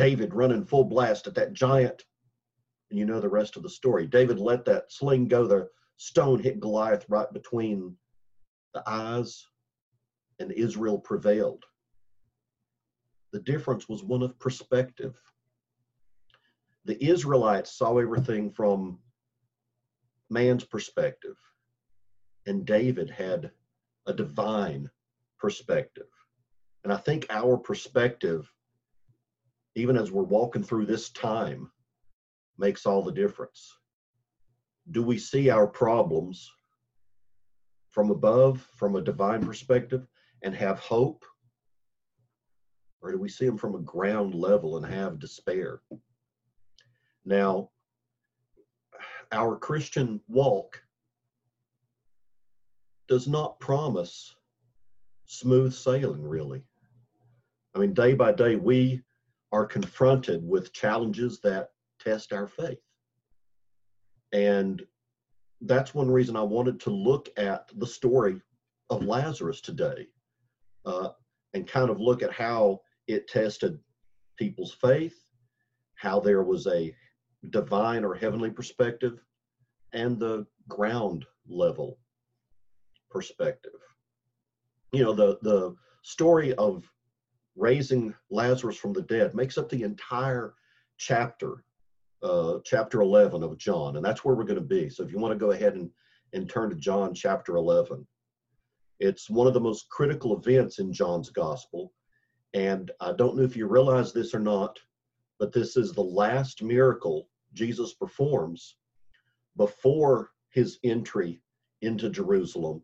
David running full blast at that giant. And you know the rest of the story. David let that sling go. The stone hit Goliath right between the eyes, and Israel prevailed. The difference was one of perspective. The Israelites saw everything from man's perspective, and David had a divine perspective. And I think our perspective, even as we're walking through this time, makes all the difference. Do we see our problems from above, from a divine perspective, and have hope? Or do we see them from a ground level and have despair? Now, our Christian walk does not promise smooth sailing, really. I mean, day by day, we are confronted with challenges that test our faith. And that's one reason I wanted to look at the story of Lazarus today uh, and kind of look at how it tested people's faith, how there was a divine or heavenly perspective, and the ground level perspective. You know, the, the story of raising Lazarus from the dead makes up the entire chapter, uh, chapter 11 of John, and that's where we're going to be. So if you want to go ahead and, and turn to John chapter 11, it's one of the most critical events in John's gospel. And I don't know if you realize this or not, but this is the last miracle Jesus performs before his entry into Jerusalem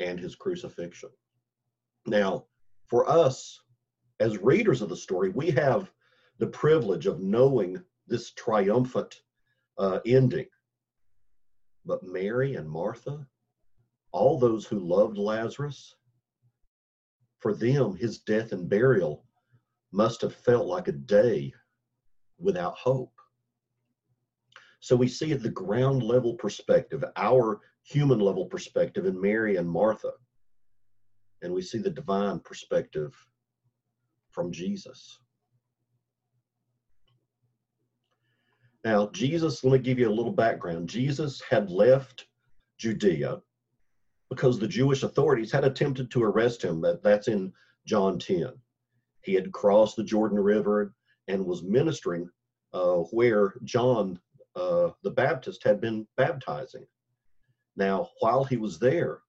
and his crucifixion. Now, for us, as readers of the story, we have the privilege of knowing this triumphant uh, ending. But Mary and Martha, all those who loved Lazarus, for them, his death and burial must have felt like a day without hope. So we see at the ground level perspective, our human level perspective in Mary and Martha, and we see the divine perspective from Jesus. Now, Jesus, let me give you a little background. Jesus had left Judea because the Jewish authorities had attempted to arrest him. That, that's in John 10. He had crossed the Jordan River and was ministering uh, where John uh, the Baptist had been baptizing. Now, while he was there,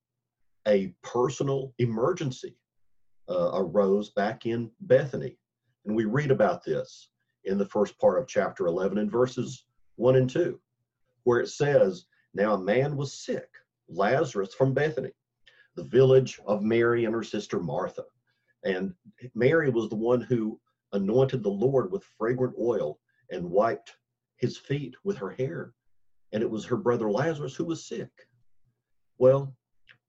a personal emergency uh, arose back in Bethany. And we read about this in the first part of chapter 11 in verses 1 and 2, where it says, Now a man was sick, Lazarus from Bethany, the village of Mary and her sister Martha. And Mary was the one who anointed the Lord with fragrant oil and wiped his feet with her hair. And it was her brother Lazarus who was sick. Well,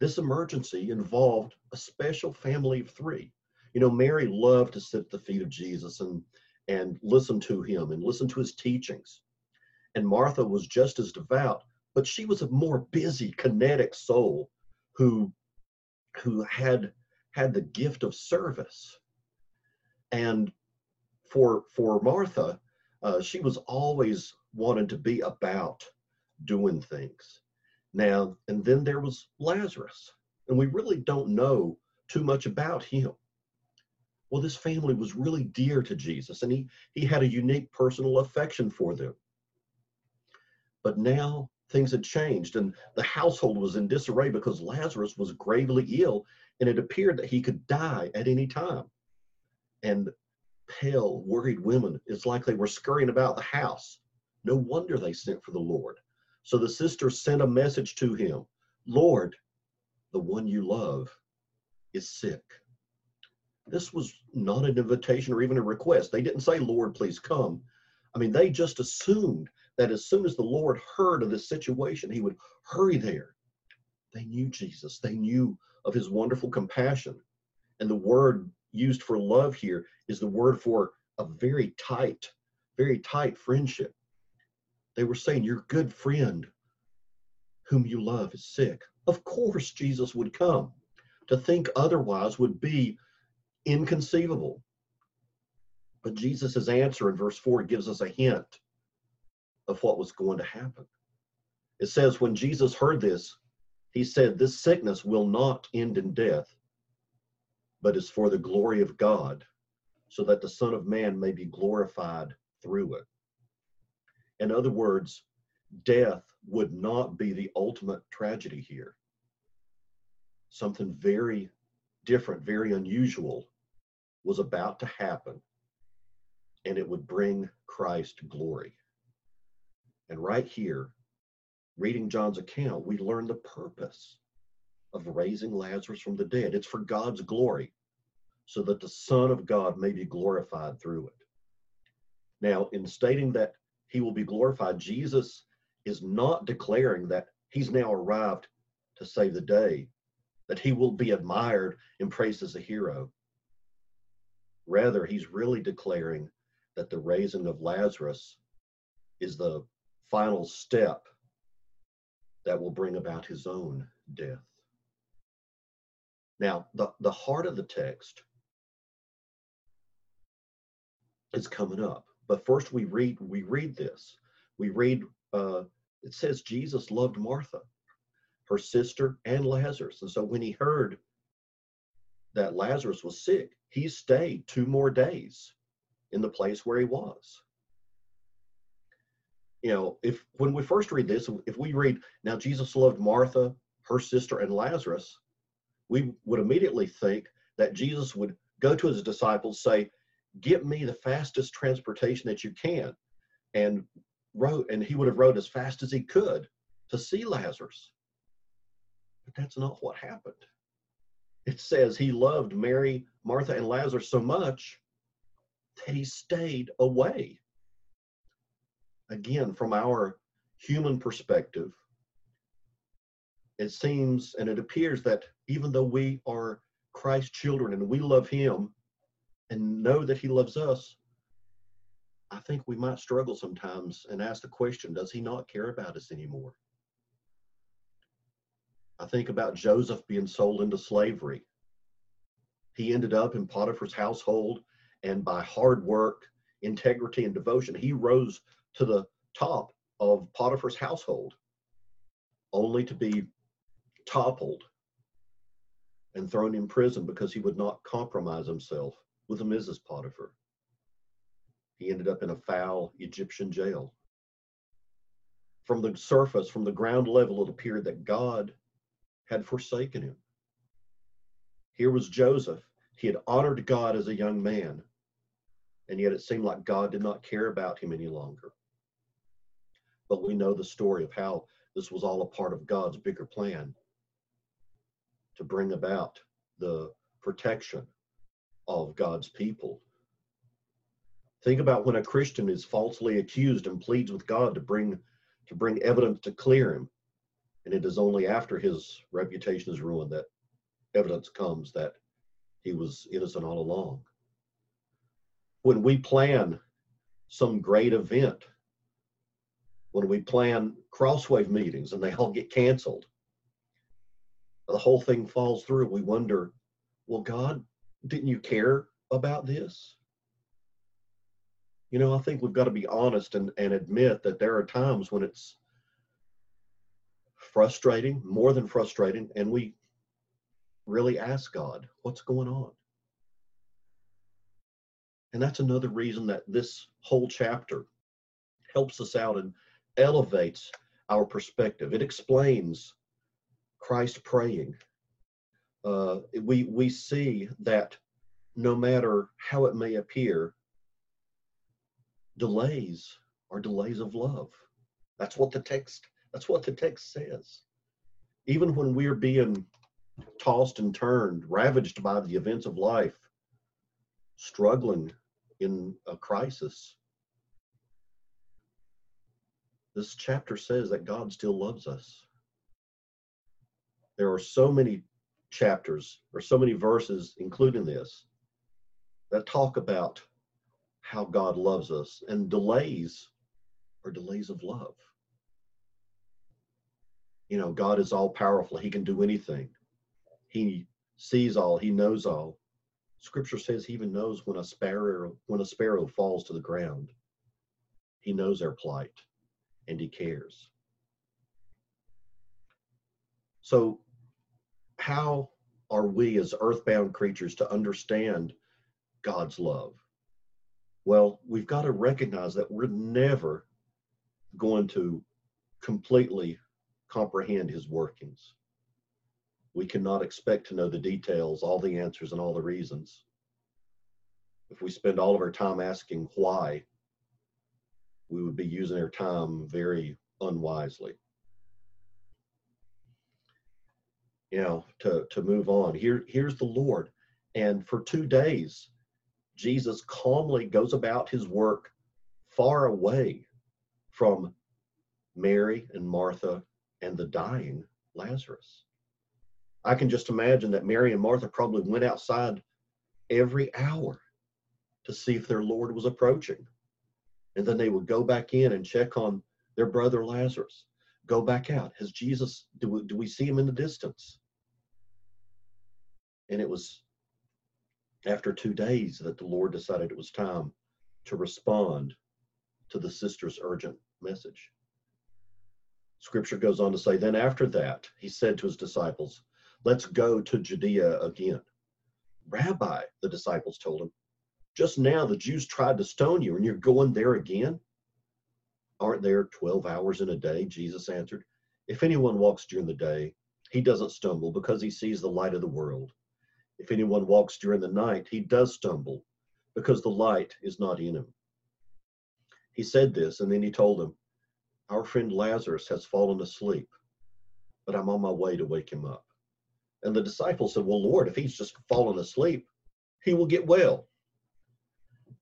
this emergency involved a special family of three. You know, Mary loved to sit at the feet of Jesus and and listen to him and listen to his teachings. And Martha was just as devout, but she was a more busy, kinetic soul who who had had the gift of service. And for for Martha, uh, she was always wanting to be about doing things. Now, and then there was Lazarus, and we really don't know too much about him. Well, this family was really dear to Jesus, and he, he had a unique personal affection for them. But now things had changed, and the household was in disarray because Lazarus was gravely ill, and it appeared that he could die at any time. And pale, worried women, it's like they were scurrying about the house. No wonder they sent for the Lord. So the sisters sent a message to him Lord, the one you love is sick. This was not an invitation or even a request. They didn't say, Lord, please come. I mean, they just assumed that as soon as the Lord heard of this situation, he would hurry there. They knew Jesus, they knew of his wonderful compassion. And the word used for love here is the word for a very tight, very tight friendship. They were saying, Your good friend whom you love is sick. Of course, Jesus would come. To think otherwise would be inconceivable. But Jesus' answer in verse 4 gives us a hint of what was going to happen. It says, When Jesus heard this, he said, This sickness will not end in death, but is for the glory of God, so that the Son of Man may be glorified through it. In other words, death would not be the ultimate tragedy here. Something very different, very unusual was about to happen, and it would bring Christ glory. And right here, reading John's account, we learn the purpose of raising Lazarus from the dead. It's for God's glory, so that the Son of God may be glorified through it. Now, in stating that he will be glorified, Jesus is not declaring that he's now arrived to save the day, that he will be admired and praised as a hero. Rather, he's really declaring that the raising of Lazarus is the final step that will bring about his own death. Now, the, the heart of the text is coming up. But first we read we read this. We read uh, it says Jesus loved Martha, her sister, and Lazarus. And so when he heard that Lazarus was sick, he stayed two more days in the place where he was you know, if when we first read this, if we read, now Jesus loved Martha, her sister, and Lazarus, we would immediately think that Jesus would go to his disciples, say, Get me the fastest transportation that you can. And wrote, and he would have wrote as fast as he could to see Lazarus. But that's not what happened. It says he loved Mary, Martha, and Lazarus so much that he stayed away again, from our human perspective, it seems and it appears that even though we are Christ's children and we love Him and know that He loves us, I think we might struggle sometimes and ask the question Does He not care about us anymore? I think about Joseph being sold into slavery. He ended up in Potiphar's household, and by hard work, integrity, and devotion, he rose to the top of Potiphar's household, only to be toppled and thrown in prison because he would not compromise himself with the Mrs. Potiphar. He ended up in a foul Egyptian jail. From the surface, from the ground level, it appeared that God had forsaken him. Here was Joseph. He had honored God as a young man, and yet it seemed like God did not care about him any longer but we know the story of how this was all a part of God's bigger plan to bring about the protection of God's people. Think about when a Christian is falsely accused and pleads with God to bring to bring evidence to clear him, and it is only after his reputation is ruined that evidence comes that he was innocent all along. When we plan some great event when we plan crosswave meetings and they all get canceled. The whole thing falls through. We wonder, well, God, didn't you care about this? You know, I think we've got to be honest and, and admit that there are times when it's frustrating, more than frustrating, and we really ask God, what's going on? And that's another reason that this whole chapter helps us out and elevates our perspective. It explains Christ praying. Uh, we we see that no matter how it may appear, delays are delays of love. That's what the text. That's what the text says. Even when we're being tossed and turned, ravaged by the events of life, struggling in a crisis, this chapter says that God still loves us. There are so many chapters or so many verses, including this, that talk about how God loves us, and delays are delays of love. You know, God is all powerful, He can do anything, He sees all, He knows all. Scripture says he even knows when a sparrow when a sparrow falls to the ground. He knows our plight and he cares. So how are we as earthbound creatures to understand God's love? Well, we've got to recognize that we're never going to completely comprehend his workings. We cannot expect to know the details, all the answers, and all the reasons. If we spend all of our time asking why, we would be using our time very unwisely. You know, to, to move on. Here, here's the Lord. And for two days, Jesus calmly goes about his work far away from Mary and Martha and the dying Lazarus. I can just imagine that Mary and Martha probably went outside every hour to see if their Lord was approaching. And then they would go back in and check on their brother Lazarus. Go back out. Has Jesus, do we, do we see him in the distance? And it was after two days that the Lord decided it was time to respond to the sister's urgent message. Scripture goes on to say, Then after that, he said to his disciples, Let's go to Judea again. Rabbi, the disciples told him, just now the Jews tried to stone you, and you're going there again? Aren't there 12 hours in a day? Jesus answered. If anyone walks during the day, he doesn't stumble because he sees the light of the world. If anyone walks during the night, he does stumble because the light is not in him. He said this, and then he told them, Our friend Lazarus has fallen asleep, but I'm on my way to wake him up. And the disciples said, Well, Lord, if he's just fallen asleep, he will get well.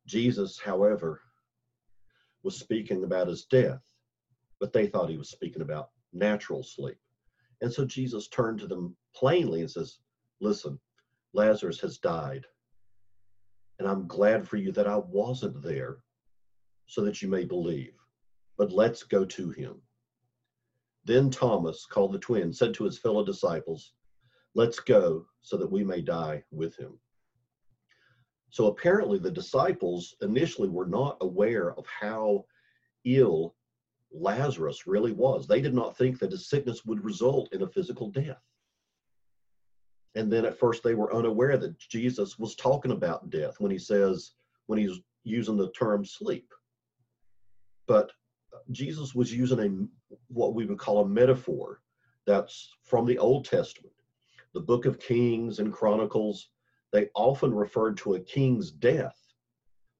Jesus, however, was speaking about his death, but they thought he was speaking about natural sleep. And so Jesus turned to them plainly and says, Listen, Lazarus has died. And I'm glad for you that I wasn't there so that you may believe. But let's go to him. Then Thomas, called the twin, said to his fellow disciples, Let's go so that we may die with him. So apparently, the disciples initially were not aware of how ill Lazarus really was. They did not think that his sickness would result in a physical death. And then at first, they were unaware that Jesus was talking about death when he says, when he's using the term sleep. But Jesus was using a what we would call a metaphor that's from the Old Testament the book of Kings and Chronicles, they often referred to a king's death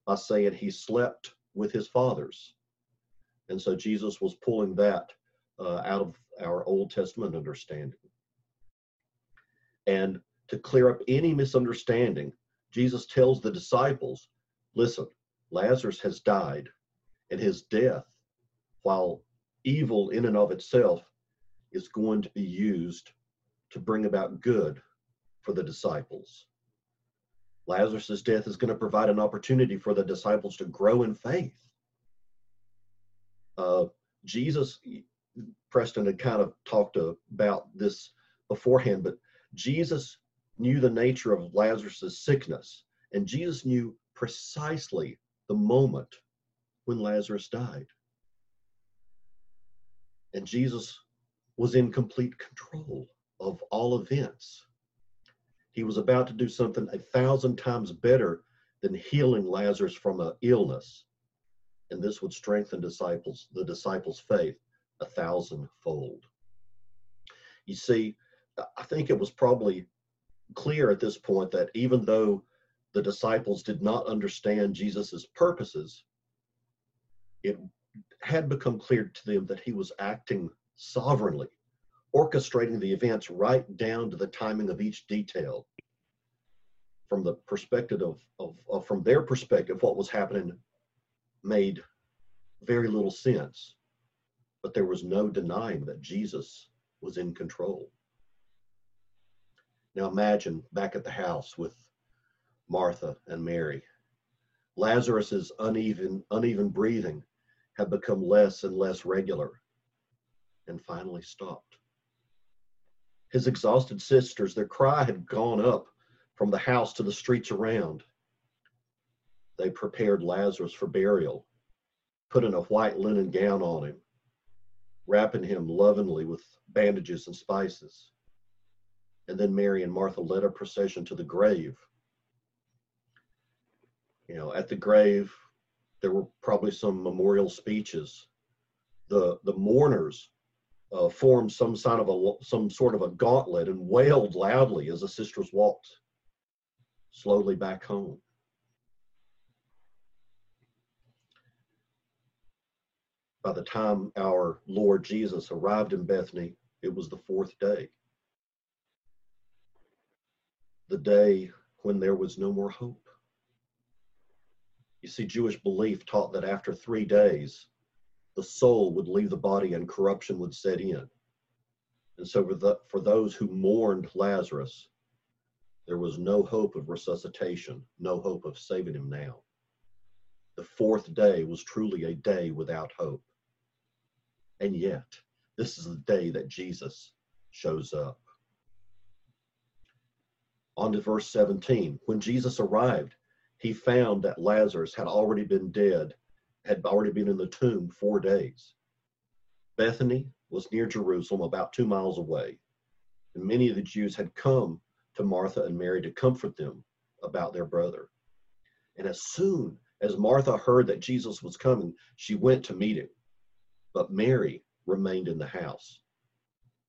by saying he slept with his fathers. And so Jesus was pulling that uh, out of our Old Testament understanding. And to clear up any misunderstanding, Jesus tells the disciples listen, Lazarus has died, and his death, while evil in and of itself, is going to be used to bring about good for the disciples. Lazarus' death is going to provide an opportunity for the disciples to grow in faith. Uh, Jesus, Preston had kind of talked about this beforehand, but Jesus knew the nature of Lazarus' sickness, and Jesus knew precisely the moment when Lazarus died. And Jesus was in complete control of all events. He was about to do something a thousand times better than healing Lazarus from an illness. And this would strengthen disciples, the disciples' faith a thousandfold. You see, I think it was probably clear at this point that even though the disciples did not understand Jesus' purposes, it had become clear to them that he was acting sovereignly orchestrating the events right down to the timing of each detail from the perspective of, of, of, from their perspective what was happening made very little sense. But there was no denying that jesus was in control now imagine back at the house with martha and mary lazarus's uneven uneven breathing had become less and less regular and finally stopped his exhausted sisters, their cry had gone up from the house to the streets around. They prepared Lazarus for burial, putting a white linen gown on him, wrapping him lovingly with bandages and spices. And then Mary and Martha led a procession to the grave. You know, at the grave, there were probably some memorial speeches. The the mourners uh, formed some sign of a some sort of a gauntlet and wailed loudly as the sisters walked slowly back home. By the time our Lord Jesus arrived in Bethany, it was the fourth day. The day when there was no more hope. You see, Jewish belief taught that after three days, the soul would leave the body and corruption would set in. And so, for, the, for those who mourned Lazarus, there was no hope of resuscitation, no hope of saving him now. The fourth day was truly a day without hope. And yet, this is the day that Jesus shows up. On to verse 17. When Jesus arrived, he found that Lazarus had already been dead, had already been in the tomb four days. Bethany was near Jerusalem, about two miles away, and many of the Jews had come to Martha and Mary to comfort them about their brother. And as soon as Martha heard that Jesus was coming, she went to meet him but Mary remained in the house.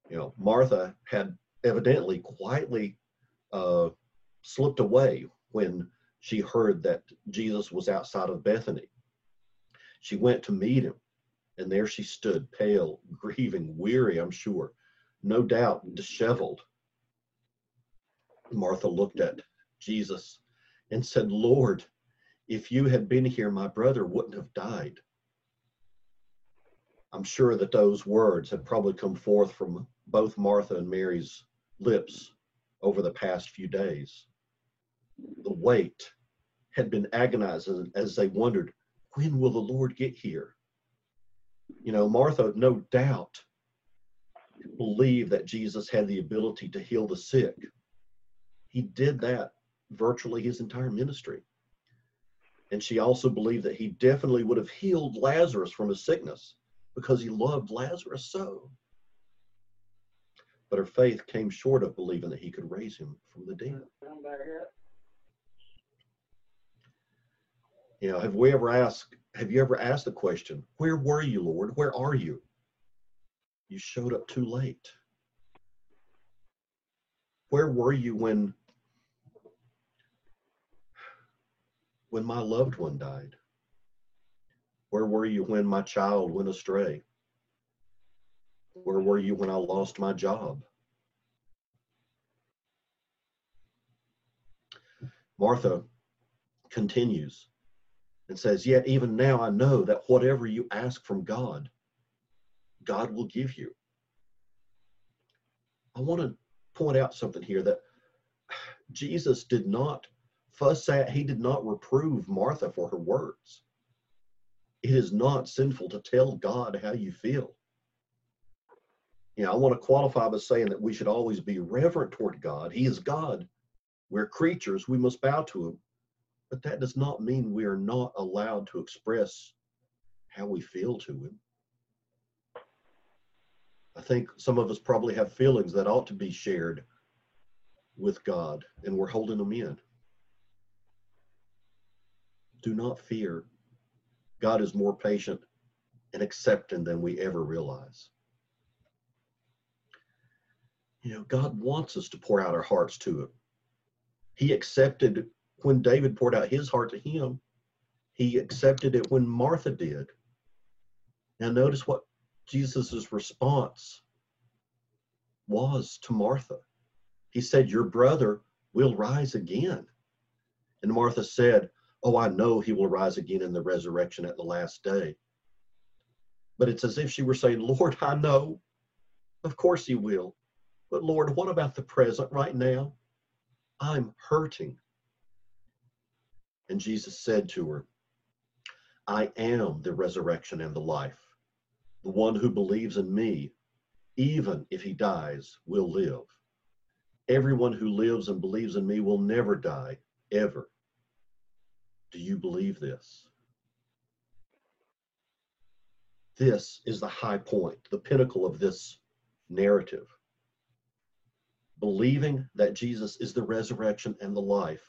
You know, Martha had evidently quietly uh, slipped away when she heard that Jesus was outside of Bethany. She went to meet him, and there she stood, pale, grieving, weary, I'm sure, no doubt disheveled. Martha looked at Jesus and said, Lord, if you had been here, my brother wouldn't have died. I'm sure that those words had probably come forth from both Martha and Mary's lips over the past few days. The wait had been agonizing as they wondered, when will the Lord get here? You know, Martha, no doubt, believed that Jesus had the ability to heal the sick. He did that virtually his entire ministry. And she also believed that he definitely would have healed Lazarus from his sickness because he loved Lazarus so. But her faith came short of believing that he could raise him from the dead. You know, have we ever asked, have you ever asked the question, where were you, Lord? Where are you? You showed up too late. Where were you when when my loved one died? Where were you when my child went astray? Where were you when I lost my job? Martha continues and says, Yet even now I know that whatever you ask from God, God will give you. I want to point out something here that Jesus did not fuss at, he did not reprove Martha for her words it is not sinful to tell God how you feel. You know, I want to qualify by saying that we should always be reverent toward God. He is God. We're creatures, we must bow to Him. But that does not mean we are not allowed to express how we feel to Him. I think some of us probably have feelings that ought to be shared with God, and we're holding them in. Do not fear God is more patient and accepting than we ever realize. You know, God wants us to pour out our hearts to Him. He accepted when David poured out his heart to Him, He accepted it when Martha did. Now, notice what Jesus' response was to Martha. He said, Your brother will rise again. And Martha said, oh, I know he will rise again in the resurrection at the last day. But it's as if she were saying, Lord, I know. Of course he will. But Lord, what about the present right now? I'm hurting. And Jesus said to her, I am the resurrection and the life. The one who believes in me, even if he dies, will live. Everyone who lives and believes in me will never die, ever. Do you believe this? This is the high point, the pinnacle of this narrative. Believing that Jesus is the resurrection and the life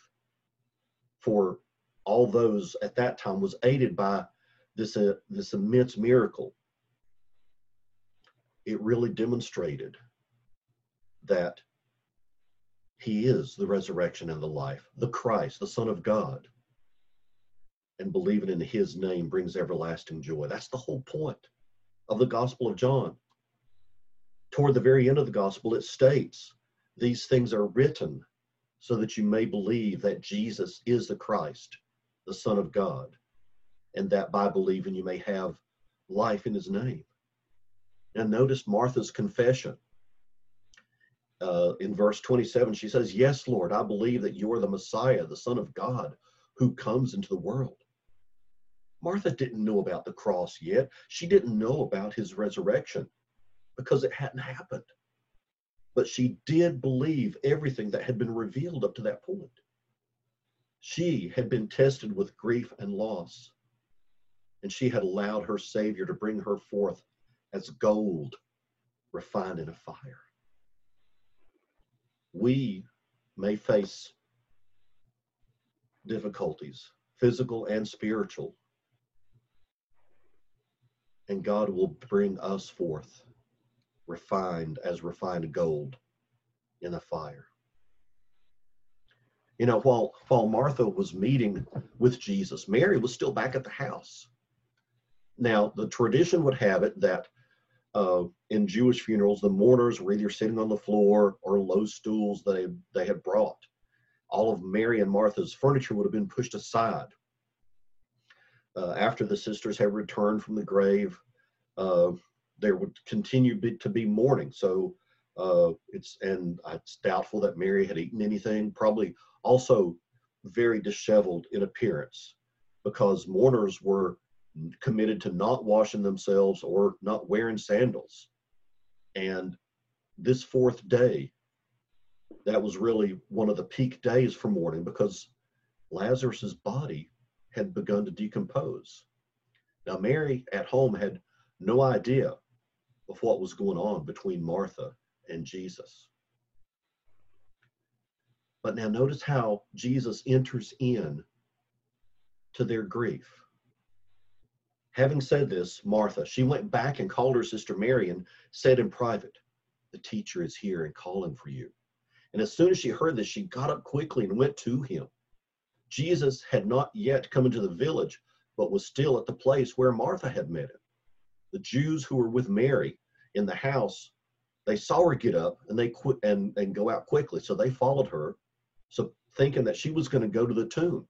for all those at that time was aided by this, uh, this immense miracle. It really demonstrated that he is the resurrection and the life, the Christ, the Son of God. And believing in his name brings everlasting joy. That's the whole point of the Gospel of John. Toward the very end of the Gospel, it states, These things are written so that you may believe that Jesus is the Christ, the Son of God, and that by believing you may have life in his name. And notice Martha's confession uh, in verse 27, she says, Yes, Lord, I believe that you are the Messiah, the Son of God, who comes into the world. Martha didn't know about the cross yet. She didn't know about his resurrection because it hadn't happened. But she did believe everything that had been revealed up to that point. She had been tested with grief and loss, and she had allowed her Savior to bring her forth as gold refined in a fire we may face difficulties, physical and spiritual, and God will bring us forth refined as refined gold in a fire. You know, while while Martha was meeting with Jesus, Mary was still back at the house. Now, the tradition would have it that uh, in Jewish funerals, the mourners were either sitting on the floor or low stools they, they had brought. All of Mary and Martha's furniture would have been pushed aside. Uh, after the sisters had returned from the grave, uh, there would continue be, to be mourning. So uh, it's and it's doubtful that Mary had eaten anything. Probably also very disheveled in appearance, because mourners were committed to not washing themselves or not wearing sandals. And this fourth day, that was really one of the peak days for mourning because Lazarus's body had begun to decompose. Now, Mary at home had no idea of what was going on between Martha and Jesus. But now notice how Jesus enters in to their grief. Having said this, Martha, she went back and called her sister Mary and said in private, The teacher is here and calling for you. And as soon as she heard this, she got up quickly and went to him. Jesus had not yet come into the village, but was still at the place where Martha had met him. The Jews who were with Mary in the house, they saw her get up and they quit and, and go out quickly. So they followed her, so thinking that she was going to go to the tomb.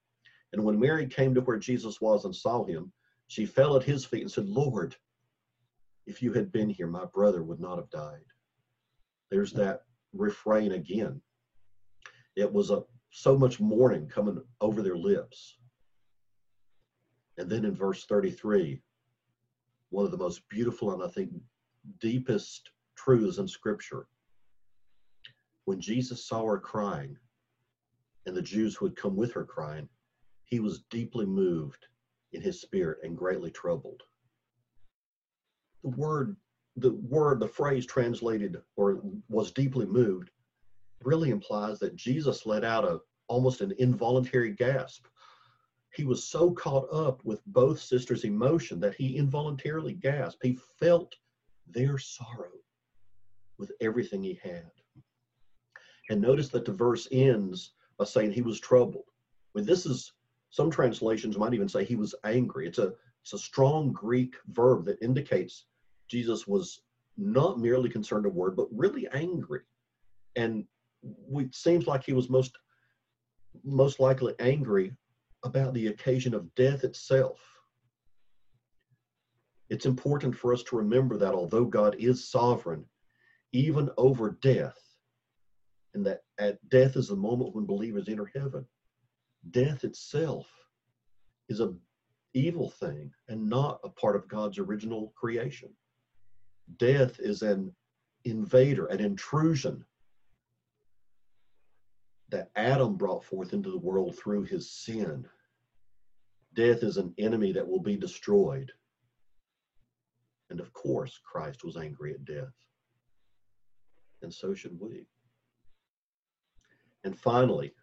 And when Mary came to where Jesus was and saw him, she fell at his feet and said, Lord, if you had been here, my brother would not have died. There's that refrain again. It was a so much mourning coming over their lips. And then in verse 33, one of the most beautiful and I think deepest truths in Scripture. When Jesus saw her crying, and the Jews who had come with her crying, he was deeply moved in his spirit and greatly troubled. The word, the word, the phrase translated or was deeply moved really implies that Jesus let out a almost an involuntary gasp. He was so caught up with both sisters' emotion that he involuntarily gasped. He felt their sorrow with everything he had. And notice that the verse ends by saying he was troubled. When this is some translations might even say he was angry. It's a it's a strong Greek verb that indicates Jesus was not merely concerned a word, but really angry. And it seems like he was most most likely angry about the occasion of death itself. It's important for us to remember that although God is sovereign, even over death, and that at death is the moment when believers enter heaven, death itself is a evil thing and not a part of God's original creation. Death is an invader, an intrusion that Adam brought forth into the world through his sin. Death is an enemy that will be destroyed. And of course, Christ was angry at death. And so should we. And finally,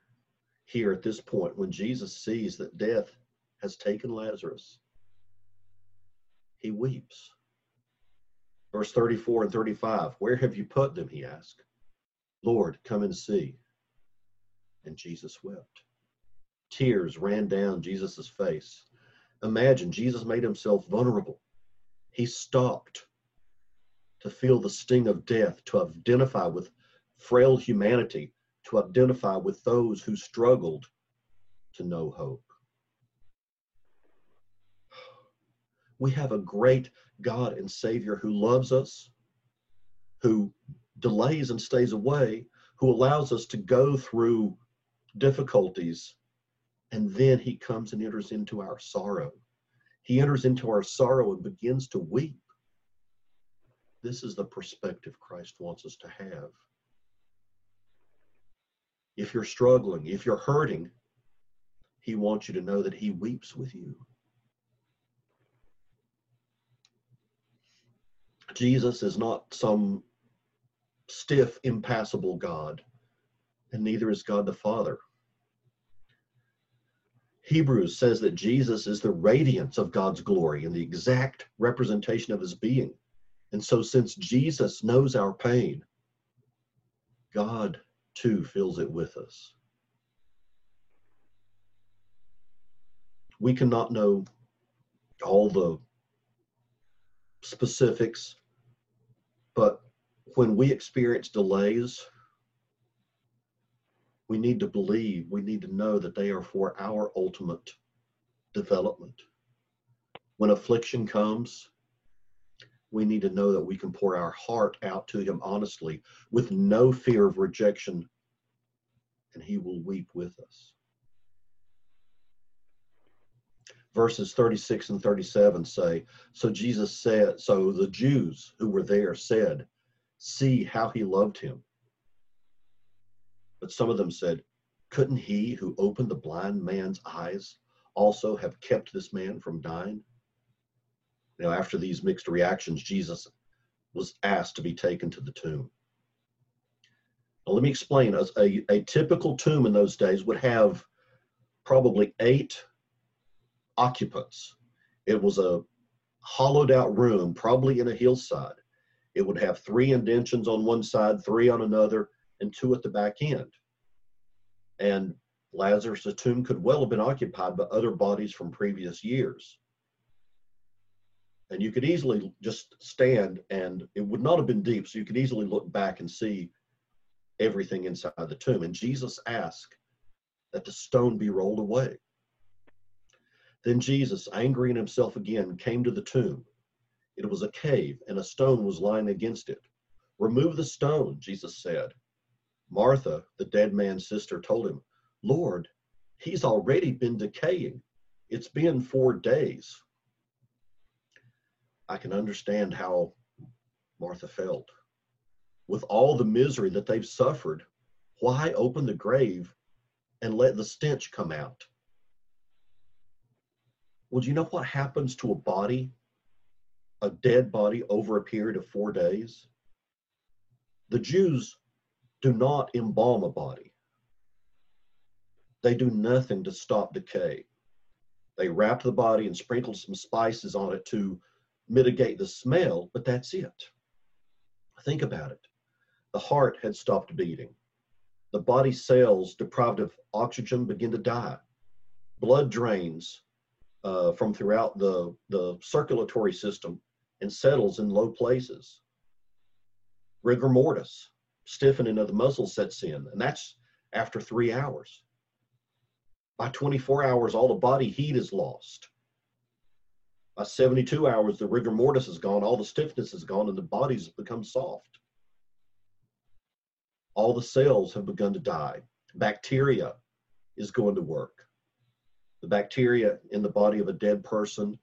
here at this point, when Jesus sees that death has taken Lazarus, he weeps. Verse 34 and 35 Where have you put them? He asked. Lord, come and see. And Jesus wept. Tears ran down Jesus' face. Imagine Jesus made himself vulnerable. He stopped to feel the sting of death, to identify with frail humanity, to identify with those who struggled to know hope. We have a great God and Savior who loves us, who delays and stays away, who allows us to go through difficulties, and then he comes and enters into our sorrow. He enters into our sorrow and begins to weep. This is the perspective Christ wants us to have. If you're struggling, if you're hurting, he wants you to know that he weeps with you. Jesus is not some stiff, impassible God, and neither is God the Father. Hebrews says that Jesus is the radiance of God's glory and the exact representation of his being. And so, since Jesus knows our pain, God too feels it with us. We cannot know all the specifics, but when we experience delays, we need to believe, we need to know that they are for our ultimate development. When affliction comes, we need to know that we can pour our heart out to Him honestly with no fear of rejection, and He will weep with us. Verses 36 and 37 say, So Jesus said, so the Jews who were there said, See how He loved him. But some of them said, Couldn't he who opened the blind man's eyes also have kept this man from dying? Now, after these mixed reactions, Jesus was asked to be taken to the tomb. Now, let me explain. A, a, a typical tomb in those days would have probably eight occupants. It was a hollowed out room, probably in a hillside. It would have three indentions on one side, three on another, and two at the back end. And Lazarus' tomb could well have been occupied by other bodies from previous years. And you could easily just stand, and it would not have been deep, so you could easily look back and see everything inside the tomb. And Jesus asked that the stone be rolled away. Then Jesus, angry in himself again, came to the tomb. It was a cave, and a stone was lying against it. Remove the stone, Jesus said. Martha, the dead man's sister, told him, Lord, he's already been decaying. It's been four days. I can understand how Martha felt. With all the misery that they've suffered, why open the grave and let the stench come out? Well, do you know what happens to a body, a dead body, over a period of four days? The Jews do not embalm a body. They do nothing to stop decay. They wrap the body and sprinkle some spices on it to mitigate the smell, but that's it. Think about it. The heart had stopped beating. The body cells deprived of oxygen begin to die. Blood drains uh, from throughout the, the circulatory system and settles in low places. Rigor mortis, stiffening of the muscles sets in, and that's after three hours. By 24 hours, all the body heat is lost. By 72 hours, the rigor mortis is gone, all the stiffness is gone, and the body's become soft. All the cells have begun to die. Bacteria is going to work. The bacteria in the body of a dead person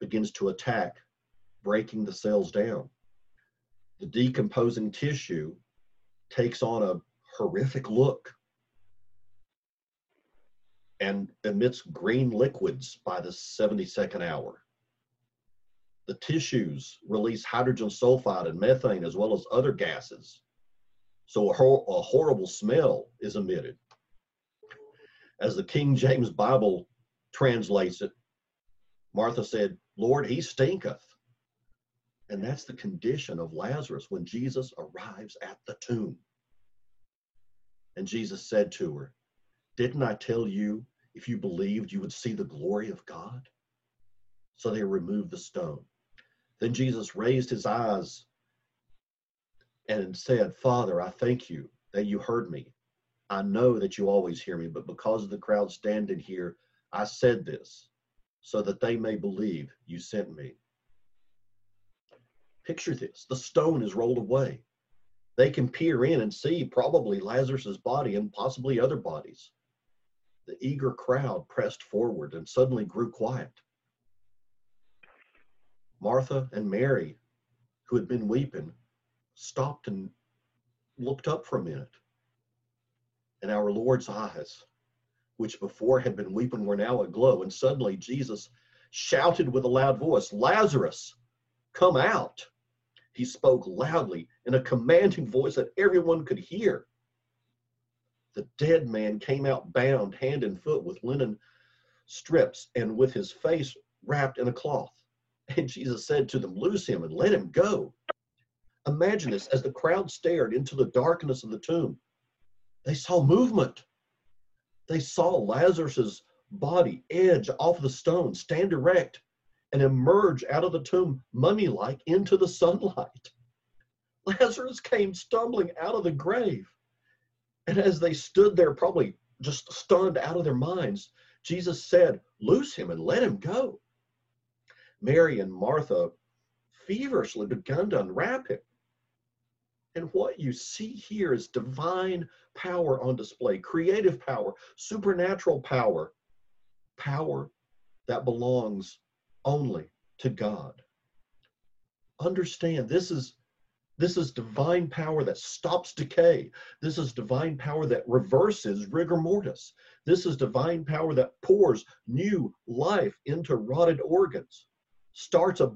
begins to attack, breaking the cells down. The decomposing tissue takes on a horrific look. and emits green liquids by the 72nd hour. The tissues release hydrogen sulfide and methane as well as other gases. So a, hor- a horrible smell is emitted. As the King James Bible translates it, Martha said, Lord, he stinketh. And that's the condition of Lazarus when Jesus arrives at the tomb. And Jesus said to her, Didn't I tell you if you believed you would see the glory of God? So they removed the stone. Then Jesus raised his eyes and said, Father, I thank you that you heard me. I know that you always hear me, but because of the crowd standing here, I said this so that they may believe you sent me. Picture this the stone is rolled away. They can peer in and see probably Lazarus's body and possibly other bodies. The eager crowd pressed forward and suddenly grew quiet. Martha and Mary, who had been weeping, stopped and looked up for a minute. And our Lord's eyes, which before had been weeping, were now aglow. And suddenly Jesus shouted with a loud voice, Lazarus, come out. He spoke loudly in a commanding voice that everyone could hear. The dead man came out bound hand and foot with linen strips and with his face wrapped in a cloth. And Jesus said to them, Loose him and let him go. Imagine this as the crowd stared into the darkness of the tomb. They saw movement. They saw Lazarus's body edge off the stone, stand erect, and emerge out of the tomb mummy like into the sunlight. Lazarus came stumbling out of the grave. And as they stood there, probably just stunned out of their minds, Jesus said, Loose him and let him go. Mary and Martha feverishly began to unwrap him. And what you see here is divine power on display, creative power, supernatural power, power that belongs only to God. Understand this is this is divine power that stops decay. This is divine power that reverses rigor mortis. This is divine power that pours new life into rotted organs, starts a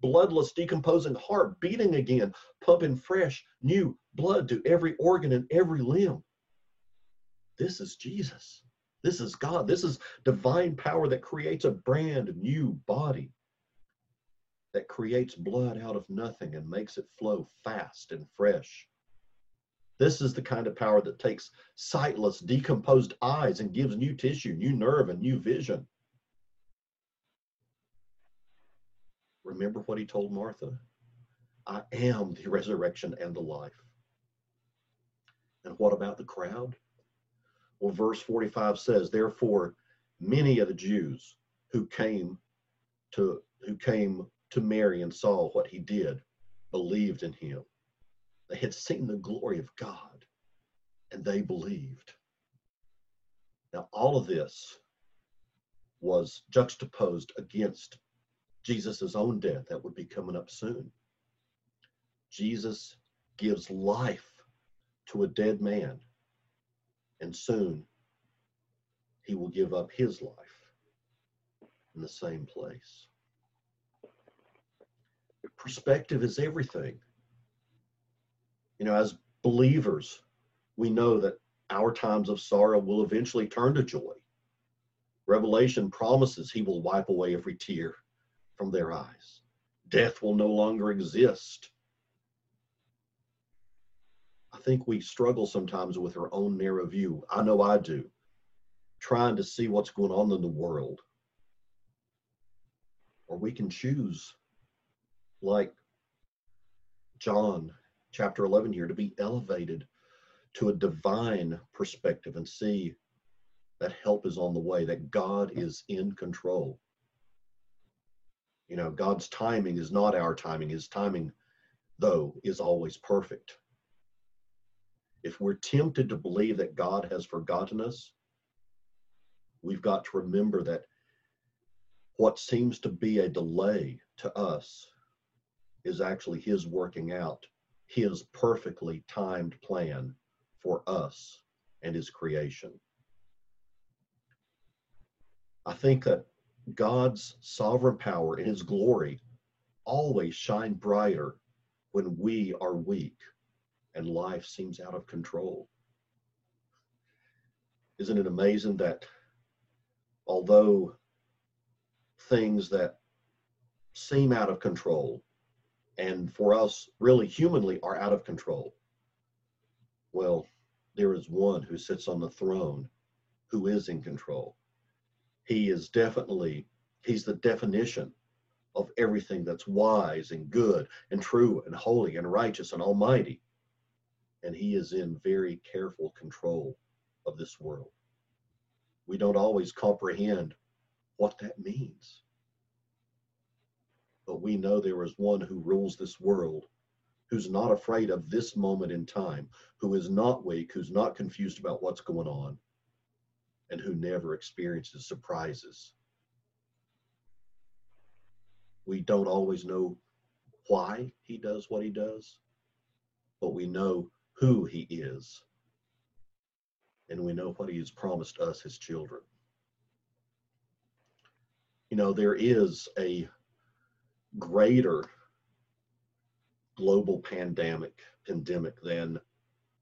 bloodless, decomposing heart beating again, pumping fresh, new blood to every organ and every limb. This is Jesus. This is God. This is divine power that creates a brand new body, that creates blood out of nothing and makes it flow fast and fresh. This is the kind of power that takes sightless, decomposed eyes and gives new tissue, new nerve, and new vision. Remember what he told Martha I am the resurrection and the life. And what about the crowd? Well, verse 45 says, Therefore, many of the Jews who came to who came to Mary and saw what he did believed in him. They had seen the glory of God and they believed. Now, all of this was juxtaposed against Jesus' own death that would be coming up soon. Jesus gives life to a dead man, and soon he will give up his life in the same place. Perspective is everything. You know, as believers, we know that our times of sorrow will eventually turn to joy. Revelation promises he will wipe away every tear from their eyes. Death will no longer exist. Think we struggle sometimes with our own narrow view. I know I do, trying to see what's going on in the world. Or we can choose, like John chapter 11 here, to be elevated to a divine perspective and see that help is on the way, that God is in control. You know, God's timing is not our timing. His timing, though, is always perfect. If we're tempted to believe that God has forgotten us, we've got to remember that what seems to be a delay to us is actually His working out His perfectly timed plan for us and His creation. I think that God's sovereign power and his glory always shine brighter when we are weak and life seems out of control. Isn't it amazing that although things that seem out of control and for us really humanly are out of control, well, there is one who sits on the throne who is in control. He is definitely, he's the definition of everything that's wise and good and true and holy and righteous and almighty. And he is in very careful control of this world. We don't always comprehend what that means. But we know there is one who rules this world, who's not afraid of this moment in time, who is not weak, who's not confused about what's going on, and who never experiences surprises we don't always know why he does what he does, but we know who he is. And we know what he has promised us, his children. You know, there is a greater global pandemic pandemic than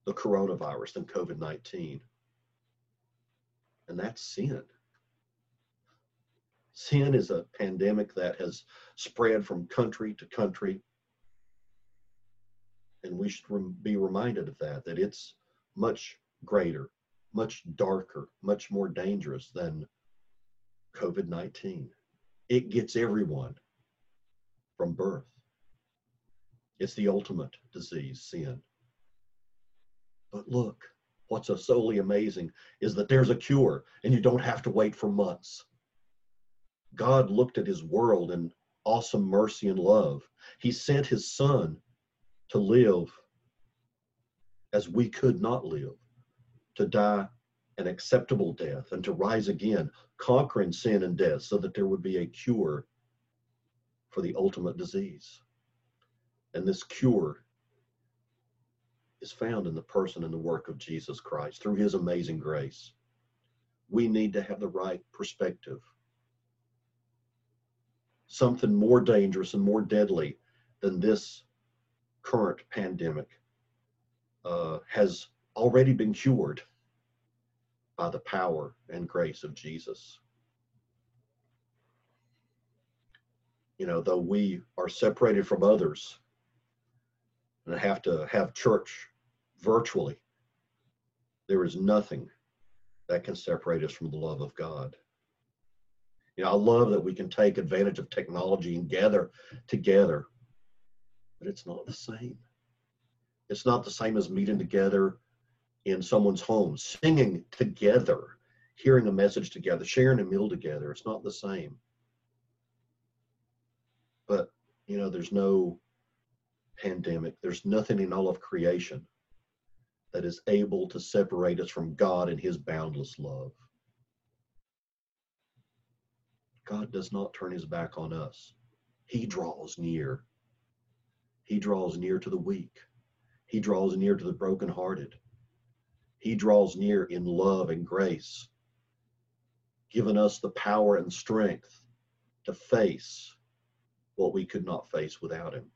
the coronavirus, than COVID 19. And that's sin. Sin is a pandemic that has spread from country to country. And we should be reminded of that, that it's much greater, much darker, much more dangerous than COVID 19. It gets everyone from birth. It's the ultimate disease, sin. But look, what's so solely amazing is that there's a cure and you don't have to wait for months. God looked at his world in awesome mercy and love. He sent his son to live as we could not live, to die an acceptable death and to rise again, conquering sin and death so that there would be a cure for the ultimate disease. And this cure is found in the person and the work of Jesus Christ through his amazing grace. We need to have the right perspective something more dangerous and more deadly than this current pandemic uh, has already been cured by the power and grace of Jesus. You know, though we are separated from others and have to have church virtually, there is nothing that can separate us from the love of God. You know, I love that we can take advantage of technology and gather together, but it's not the same. It's not the same as meeting together in someone's home, singing together, hearing a message together, sharing a meal together. It's not the same. But, you know, there's no pandemic, there's nothing in all of creation that is able to separate us from God and His boundless love. God does not turn his back on us. He draws near. He draws near to the weak. He draws near to the brokenhearted. He draws near in love and grace, giving us the power and strength to face what we could not face without him.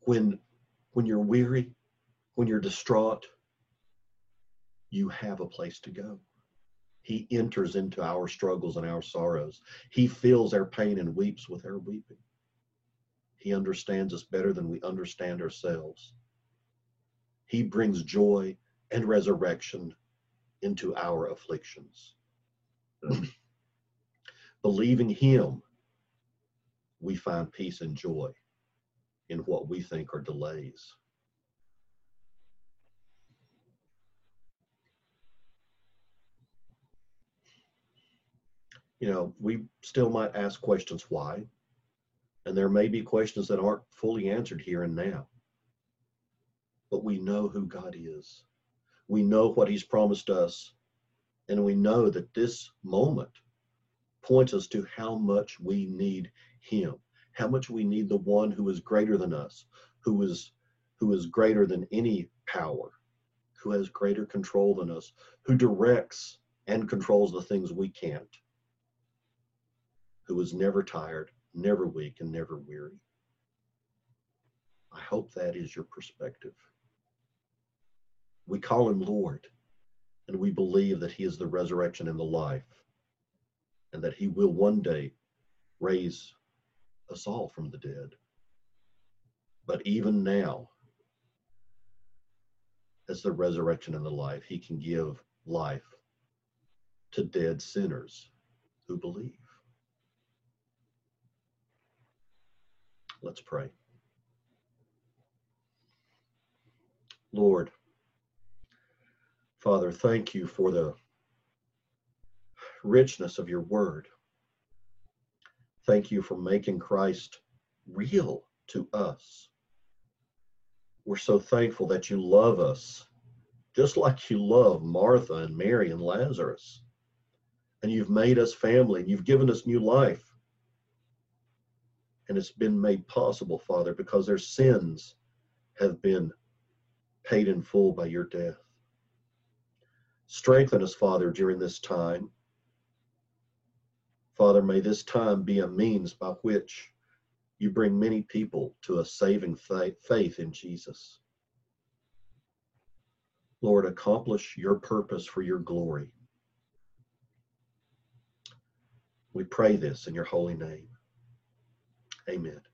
When, when you're weary, when you're distraught, you have a place to go. He enters into our struggles and our sorrows. He feels our pain and weeps with our weeping. He understands us better than we understand ourselves. He brings joy and resurrection into our afflictions. Believing Him, we find peace and joy in what we think are delays. you know, we still might ask questions why, and there may be questions that aren't fully answered here and now. But we know who God is. We know what He's promised us, and we know that this moment points us to how much we need Him, how much we need the one who is greater than us, who is who is greater than any power, who has greater control than us, who directs and controls the things we can't, who is never tired, never weak, and never weary. I hope that is your perspective. We call him Lord, and we believe that he is the resurrection and the life, and that he will one day raise us all from the dead. But even now, as the resurrection and the life, he can give life to dead sinners who believe. Let's pray. Lord, Father, thank you for the richness of your word. Thank you for making Christ real to us. We're so thankful that you love us just like you love Martha and Mary and Lazarus. And you've made us family and you've given us new life. And it's been made possible, Father, because their sins have been paid in full by your death. Strengthen us, Father, during this time. Father, may this time be a means by which you bring many people to a saving faith in Jesus. Lord, accomplish your purpose for your glory. We pray this in your holy name. Amen.